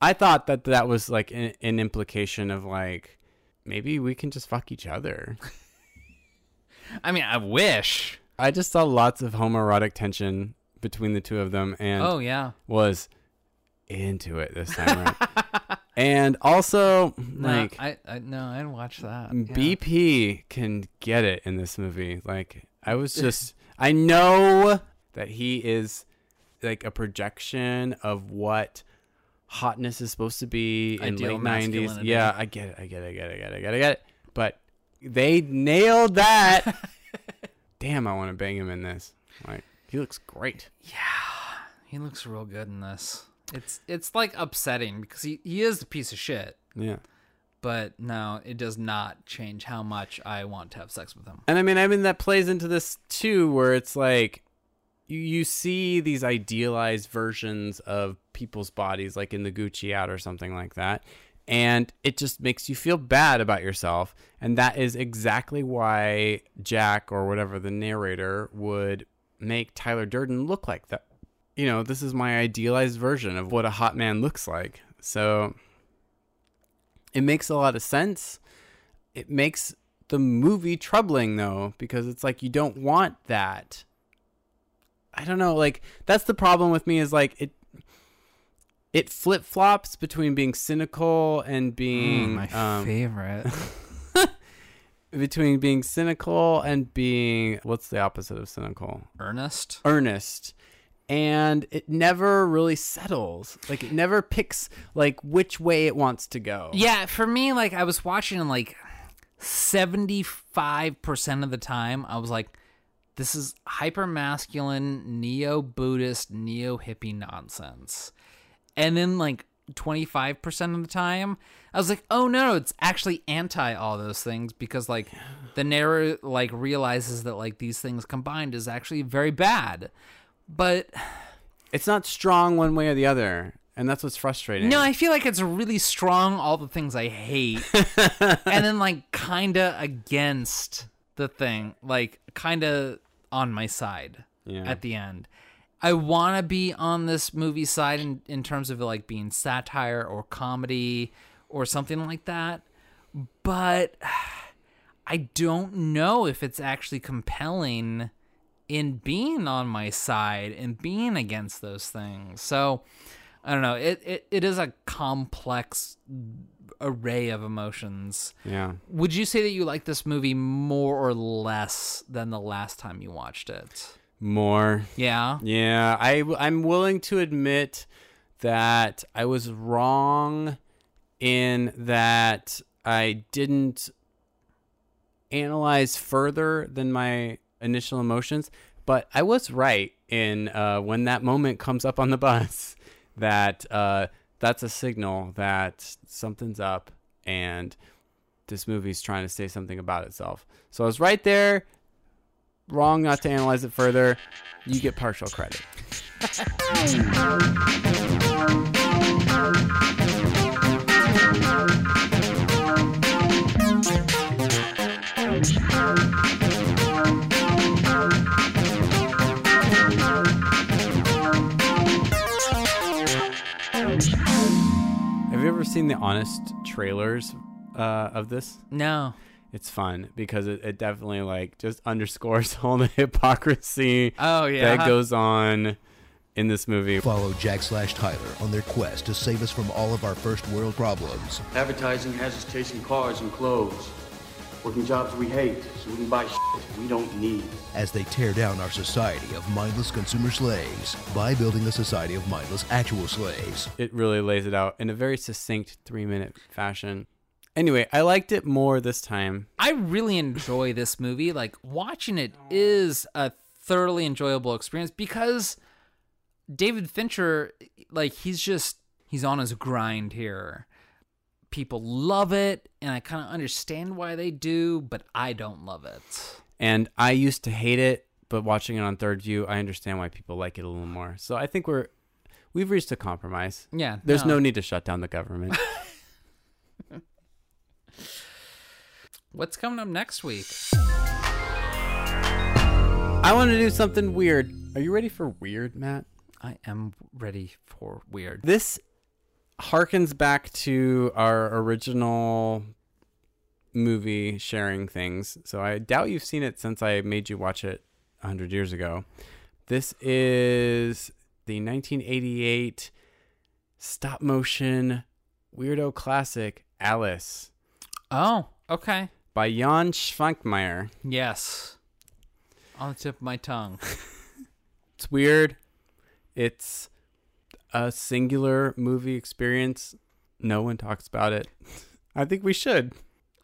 Speaker 1: I thought that that was like an, an implication of like maybe we can just fuck each other.
Speaker 2: I mean, I wish.
Speaker 1: I just saw lots of homoerotic tension between the two of them, and
Speaker 2: Oh yeah.
Speaker 1: was into it this time around. and also,
Speaker 2: No,
Speaker 1: like
Speaker 2: I, I no, I didn't watch that. Yeah.
Speaker 1: BP can get it in this movie. Like I was just I know that he is like a projection of what hotness is supposed to be in
Speaker 2: Ideal
Speaker 1: late nineties. Yeah, I get it, I get it, I get it, I get it, I get it, I get it. But they nailed that. Damn, I want to bang him in this. Like he looks great.
Speaker 2: Yeah, he looks real good in this. It's it's like upsetting because he, he is a piece of shit.
Speaker 1: Yeah.
Speaker 2: But no, it does not change how much I want to have sex with him.
Speaker 1: And I mean, I mean that plays into this too, where it's like you you see these idealized versions of people's bodies, like in the Gucci ad or something like that, and it just makes you feel bad about yourself. And that is exactly why Jack or whatever the narrator would make Tyler Durden look like that. You know, this is my idealized version of what a hot man looks like. So it makes a lot of sense it makes the movie troubling though because it's like you don't want that i don't know like that's the problem with me is like it it flip-flops between being cynical and being
Speaker 2: Mm, my
Speaker 1: um,
Speaker 2: favorite.
Speaker 1: between being cynical and being what's the opposite of cynical?
Speaker 2: Earnest.
Speaker 1: earnest. And it never really settles. Like it never picks like which way it wants to go.
Speaker 2: Yeah, for me, like I was watching and like seventy five percent of the time, I was like, "This is hyper masculine, neo Buddhist, neo hippie nonsense," and then like twenty five percent of the time, I was like, "Oh no, it's actually anti all those things because like the narrator like realizes that like these things combined is actually very bad." But
Speaker 1: it's not strong one way or the other and that's what's frustrating
Speaker 2: No, I feel like it's really strong, all the things I hate, and then like kinda against the thing, like kinda on my side
Speaker 1: Yeah.
Speaker 2: at the end. I want to be on this movie side in, in terms of like being satire or comedy or something like that. but I don't know if it's actually compelling in being on my side and being against those things. So I don't know. It it, it is a complex array of emotions.
Speaker 1: Yeah.
Speaker 2: Would you say that you like this movie more or less than the last time you watched it?
Speaker 1: More.
Speaker 2: Yeah.
Speaker 1: Yeah, I I'm willing to admit that I was wrong in that I didn't analyze further than my initial emotions, but I was right in uh, when that moment comes up on the bus that uh, that's a signal that something's up and this movie's trying to say something about itself. So I was right there. Wrong not to analyze it further. You get partial credit. ever seen the honest trailers uh, of this?
Speaker 2: No.
Speaker 1: It's fun because it, it definitely like just underscores all the hypocrisy
Speaker 2: Oh, yeah.
Speaker 1: that goes on in this movie.
Speaker 12: Follow Jack slash Tyler on their quest to save us from all of our first world problems.
Speaker 6: Advertising has us chasing cars and clothes, working jobs we hate, so we can buy shit we don't need.
Speaker 12: as they tear down our society of mindless consumer slaves by building a society of mindless actual slaves.
Speaker 1: It really lays it out in a very succinct three minute fashion. Anyway, I liked it more this time.
Speaker 2: I really enjoy this movie. Like watching it is a thoroughly enjoyable experience because David Fincher, like he's just he's on his grind here. People love it, and I kind of understand why they do, but I don't love it.
Speaker 1: And I used to hate it, but watching it on third view, I understand why people like it a little more. So I think we're we've reached a compromise.
Speaker 2: Yeah,
Speaker 1: There's
Speaker 2: no.
Speaker 1: no need to shut down the government.
Speaker 2: What's coming up next week?
Speaker 1: I want to do something weird. Are you ready for weird, Matt?
Speaker 2: I am ready for weird.
Speaker 1: This harkens back to our original movie sharing things. So I doubt you've seen it since I made you watch it 100 years ago. This is the 1988 stop motion weirdo classic Alice
Speaker 2: Oh, okay.
Speaker 1: by Jan Švankmajer.
Speaker 2: Yes. On the tip of my tongue.
Speaker 1: It's weird. It's a singular movie experience. No one talks about it. I think we should.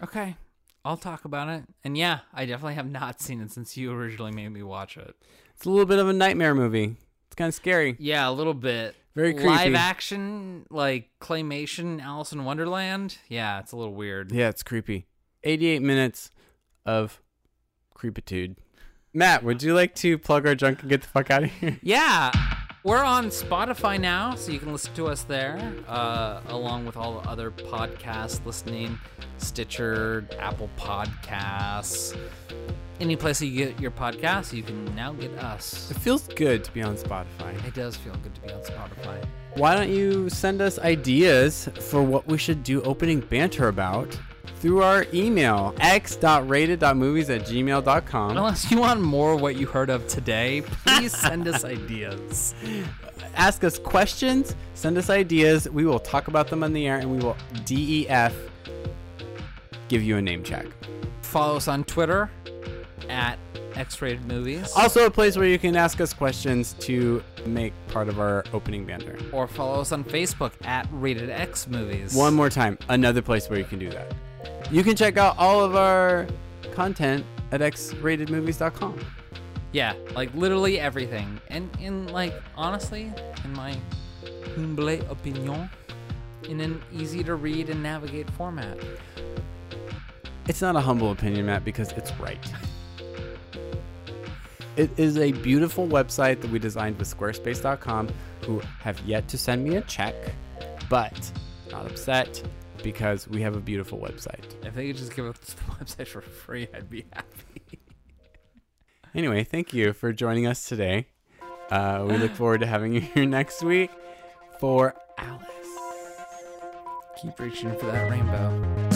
Speaker 2: Okay. I'll talk about it. And yeah, I definitely have not seen it since you originally made me watch it.
Speaker 1: It's a little bit of a nightmare movie. It's kind of scary.
Speaker 2: Yeah, a little bit.
Speaker 1: Very creepy.
Speaker 2: Live action, like claymation Alice in Wonderland. Yeah, it's a little weird.
Speaker 1: Yeah, it's creepy. 88 minutes of creepitude. Matt, would you like to plug our junk and get the fuck out of here?
Speaker 2: Yeah. We're on Spotify now, so you can listen to us there, uh, along with all the other podcasts listening, Stitcher, Apple Podcasts, any place that you get your podcasts, you can now get us.
Speaker 1: It feels good to be on Spotify.
Speaker 2: It does feel good to be on Spotify.
Speaker 1: Why don't you send us ideas for what we should do opening banter about through our email, x.rated.movies at gmail.com.
Speaker 2: Unless you want more of what you heard of today, please send us ideas.
Speaker 1: Ask us questions, send us ideas. We will talk about them on the air and we will DEF give you a name check.
Speaker 2: Follow us on Twitter at X-rated movies.
Speaker 1: Also, a place where you can ask us questions to make part of our opening banter.
Speaker 2: or follow us on Facebook at Rated X Movies.
Speaker 1: One more time, another place where you can do that. You can check out all of our content at xratedmovies.com.
Speaker 2: Yeah, like literally everything. And in like honestly, in my humble opinion, in an easy to read and navigate format.
Speaker 1: It's not a humble opinion, Matt, because it's right. It is a beautiful website that we designed with Squarespace.com, who have yet to send me a check, but not upset because we have a beautiful website.
Speaker 2: If they could just give us the website for free, I'd be happy.
Speaker 1: Anyway, thank you for joining us today. Uh, we look forward to having you here next week for Alice.
Speaker 2: Keep reaching for that rainbow.